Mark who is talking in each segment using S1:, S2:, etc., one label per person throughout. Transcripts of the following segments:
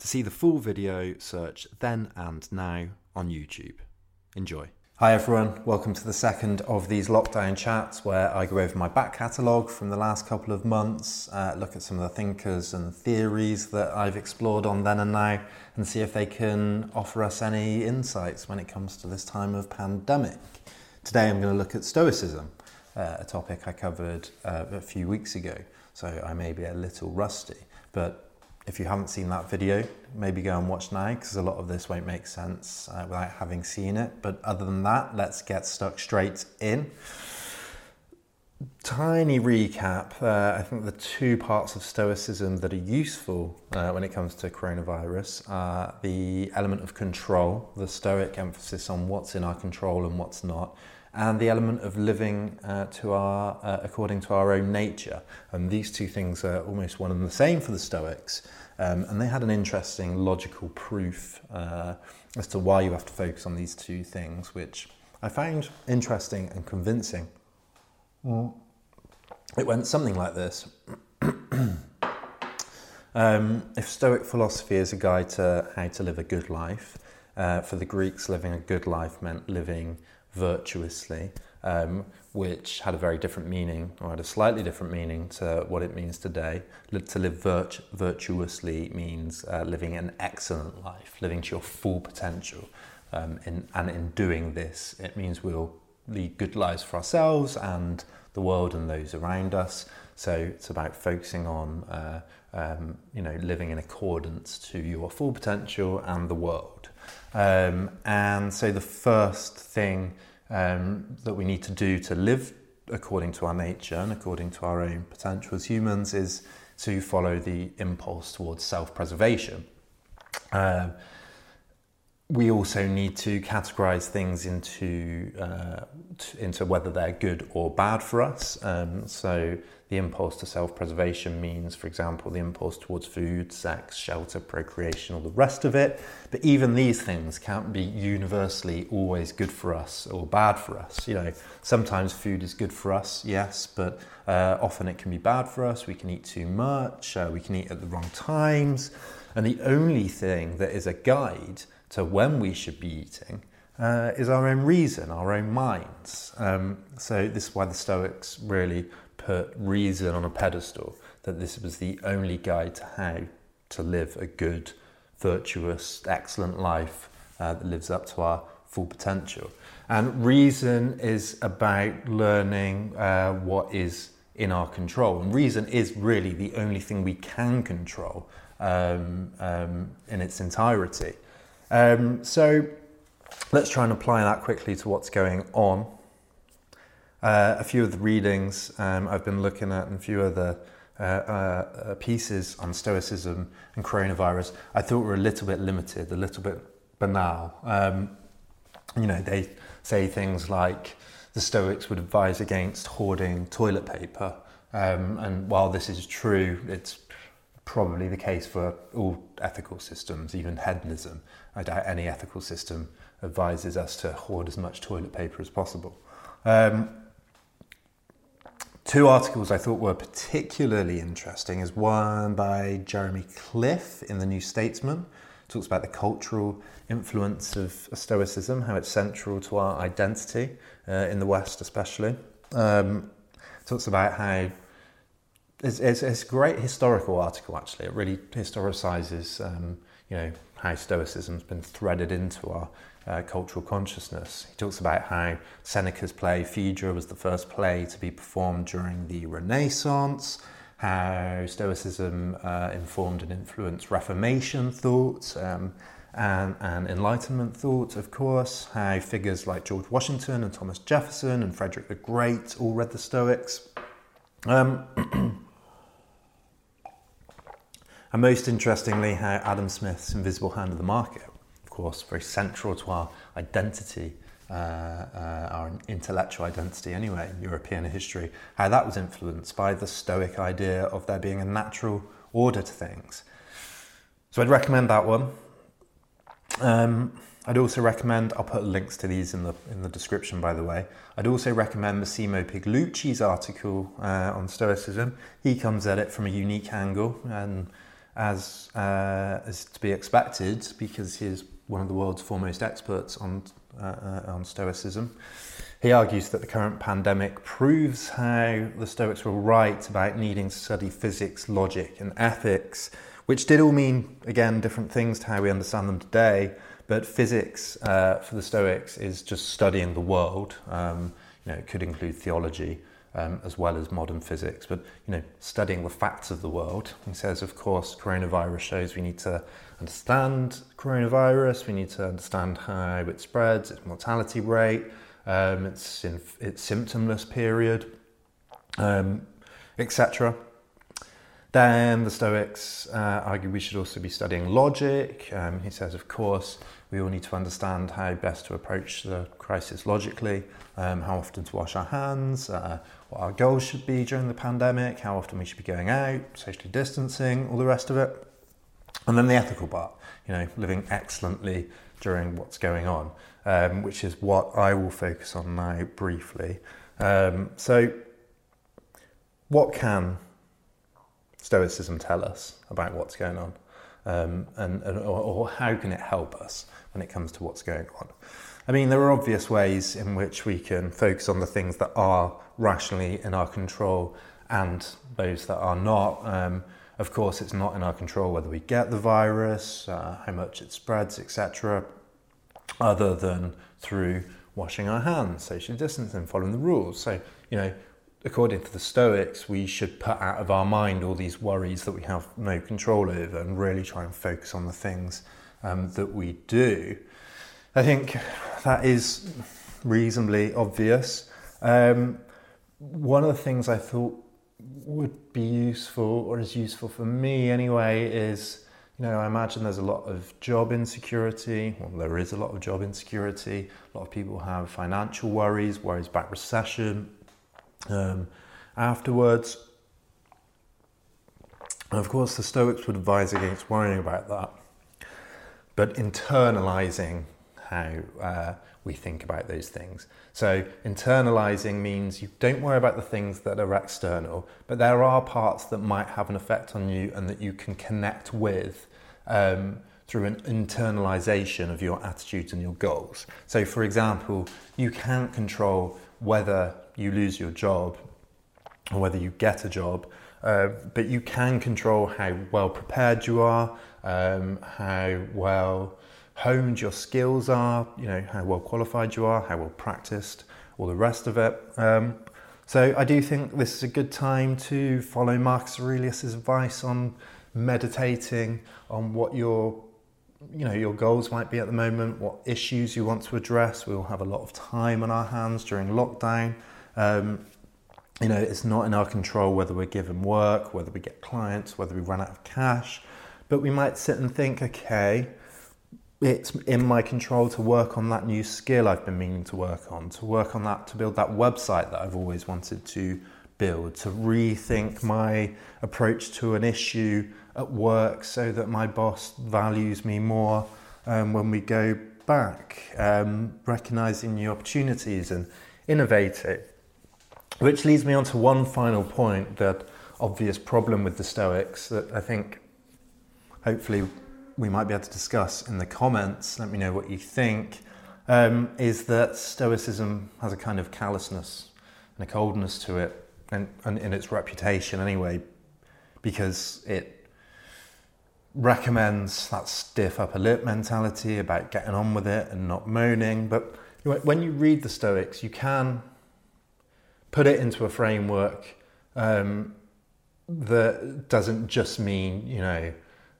S1: To see the full video, search then and now on YouTube. Enjoy. Hi everyone, welcome to the second of these lockdown chats where I go over my back catalogue from the last couple of months, uh, look at some of the thinkers and theories that I've explored on then and now, and see if they can offer us any insights when it comes to this time of pandemic. Today I'm going to look at Stoicism, uh, a topic I covered uh, a few weeks ago, so I may be a little rusty, but if you haven't seen that video, maybe go and watch now because a lot of this won't make sense uh, without having seen it. But other than that, let's get stuck straight in. Tiny recap. Uh, I think the two parts of Stoicism that are useful uh, when it comes to coronavirus are the element of control, the Stoic emphasis on what's in our control and what's not, and the element of living uh, to our uh, according to our own nature. And these two things are almost one and the same for the Stoics. Um, and they had an interesting logical proof uh, as to why you have to focus on these two things, which I found interesting and convincing. Mm. It went something like this. um, if Stoic philosophy is a guide to how to live a good life, uh, for the Greeks, living a good life meant living virtuously, um, which had a very different meaning, or had a slightly different meaning to what it means today. To live virt- virtuously means uh, living an excellent life, living to your full potential. Um, in, and in doing this, it means we'll lead good lives for ourselves and the world and those around us. So it's about focusing on, uh, um, you know, living in accordance to your full potential and the world. Um, and so the first thing um, that we need to do to live according to our nature and according to our own potential as humans is to follow the impulse towards self preservation. Uh, we also need to categorize things into uh, t- into whether they're good or bad for us. Um, so the impulse to self-preservation means, for example, the impulse towards food, sex, shelter, procreation, all the rest of it. But even these things can't be universally always good for us or bad for us. You know, sometimes food is good for us, yes, but uh, often it can be bad for us. We can eat too much. Uh, we can eat at the wrong times. And the only thing that is a guide to when we should be eating uh, is our own reason, our own minds. Um, so this is why the Stoics really put reason on a pedestal, that this was the only guide to how to live a good, virtuous, excellent life uh, that lives up to our full potential. And reason is about learning uh, what is in our control. And reason is really the only thing we can control um, um, in its entirety. Um, so let's try and apply that quickly to what's going on uh, a few of the readings um, I've been looking at and a few of the uh, uh, pieces on Stoicism and coronavirus I thought were a little bit limited, a little bit banal. Um, you know, they say things like the Stoics would advise against hoarding toilet paper. Um, and while this is true, it's probably the case for all ethical systems, even hedonism. I doubt any ethical system advises us to hoard as much toilet paper as possible. Um, Two articles I thought were particularly interesting is one by Jeremy Cliffe in the New Statesman. Talks about the cultural influence of Stoicism, how it's central to our identity uh, in the West, especially. Um, talks about how it's, it's, it's, a great historical article actually. It really historicizes um, you know how Stoicism's been threaded into our uh, cultural consciousness. He talks about how Seneca's play Phaedra was the first play to be performed during the Renaissance, how Stoicism uh, informed and influenced Reformation thought um, and, and Enlightenment thought, of course, how figures like George Washington and Thomas Jefferson and Frederick the Great all read the Stoics. Um, and most interestingly, how Adam Smith's Invisible Hand of the Market of course, very central to our identity, uh, uh, our intellectual identity anyway, in European history, how that was influenced by the Stoic idea of there being a natural order to things. So I'd recommend that one. Um, I'd also recommend, I'll put links to these in the, in the description by the way. I'd also recommend Massimo Pigliucci's article uh, on Stoicism. He comes at it from a unique angle and as, uh, as to be expected because he's one of the world's foremost experts on, uh, uh, on Stoicism. He argues that the current pandemic proves how the Stoics were right about needing to study physics, logic, and ethics, which did all mean, again, different things to how we understand them today. But physics uh, for the Stoics is just studying the world. Um, you know, it could include theology um, as well as modern physics, but you know, studying the facts of the world. He says, of course, coronavirus shows we need to understand coronavirus, we need to understand how it spreads, its mortality rate, um, its, in, its symptomless period, um, etc. Then the Stoics uh, argue we should also be studying logic. Um, he says, of course, we all need to understand how best to approach the crisis logically, um, how often to wash our hands, uh, what our goals should be during the pandemic, how often we should be going out, socially distancing, all the rest of it. And then the ethical part, you know, living excellently during what's going on, um, which is what I will focus on now briefly. Um, so, what can Stoicism tell us about what's going on? Um, and, and or, or, how can it help us when it comes to what's going on? I mean, there are obvious ways in which we can focus on the things that are rationally in our control and those that are not. Um, of course, it's not in our control whether we get the virus, uh, how much it spreads, etc., other than through washing our hands, social distancing, following the rules. So, you know, according to the Stoics, we should put out of our mind all these worries that we have no control over and really try and focus on the things um, that we do. I think that is reasonably obvious. Um, one of the things I thought would be useful, or is useful for me anyway, is you know, I imagine there's a lot of job insecurity. Well, there is a lot of job insecurity. A lot of people have financial worries, worries about recession um, afterwards. Of course, the Stoics would advise against worrying about that, but internalizing how uh, we think about those things. So, internalizing means you don't worry about the things that are external, but there are parts that might have an effect on you and that you can connect with um, through an internalization of your attitudes and your goals. So, for example, you can't control whether you lose your job or whether you get a job, uh, but you can control how well prepared you are, um, how well honed your skills are, you know, how well qualified you are, how well practiced, all the rest of it. Um, so I do think this is a good time to follow Marcus Aurelius's advice on meditating on what your you know your goals might be at the moment, what issues you want to address. We will have a lot of time on our hands during lockdown. Um, you know, it's not in our control whether we're given work, whether we get clients, whether we run out of cash. But we might sit and think, okay, it's in my control to work on that new skill I've been meaning to work on, to work on that, to build that website that I've always wanted to build, to rethink my approach to an issue at work so that my boss values me more um, when we go back, um, recognizing new opportunities and innovating. Which leads me on to one final point that obvious problem with the Stoics that I think hopefully we might be able to discuss in the comments, let me know what you think, um, is that Stoicism has a kind of callousness and a coldness to it and, and in its reputation anyway, because it recommends that stiff upper lip mentality about getting on with it and not moaning. But when you read the Stoics, you can put it into a framework um, that doesn't just mean, you know,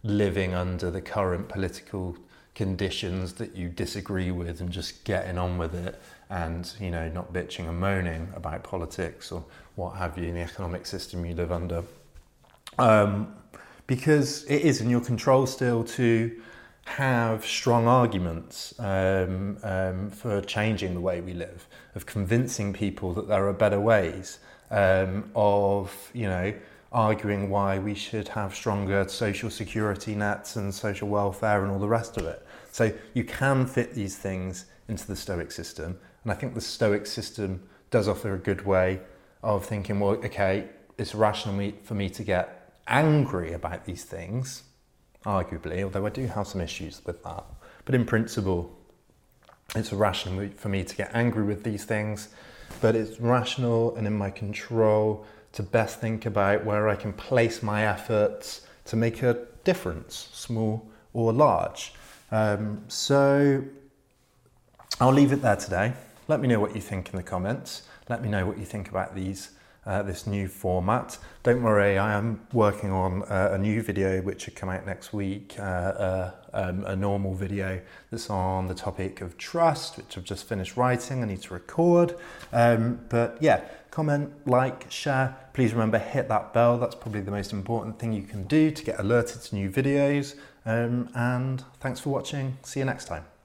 S1: living under the current political conditions that you disagree with and just getting on with it and you know not bitching and moaning about politics or what have you in the economic system you live under. Um, because it is in your control still to have strong arguments um, um, for changing the way we live of convincing people that there are better ways um, of you know arguing why we should have stronger social security nets and social welfare and all the rest of it. So you can fit these things into the Stoic system. And I think the Stoic system does offer a good way of thinking, well, okay, it's rational for me to get angry about these things, arguably, although I do have some issues with that. But in principle, it's rational for me to get angry with these things, but it's rational and in my control to best think about where I can place my efforts to make a difference, small or large. Um, so I'll leave it there today. Let me know what you think in the comments. Let me know what you think about these uh, this new format. Don't worry, I am working on uh, a new video which should come out next week, uh, uh, um, a normal video that's on the topic of trust, which I've just finished writing. I need to record. Um, but yeah, comment, like, share. Please remember, hit that bell. That's probably the most important thing you can do to get alerted to new videos. Um, and thanks for watching. See you next time.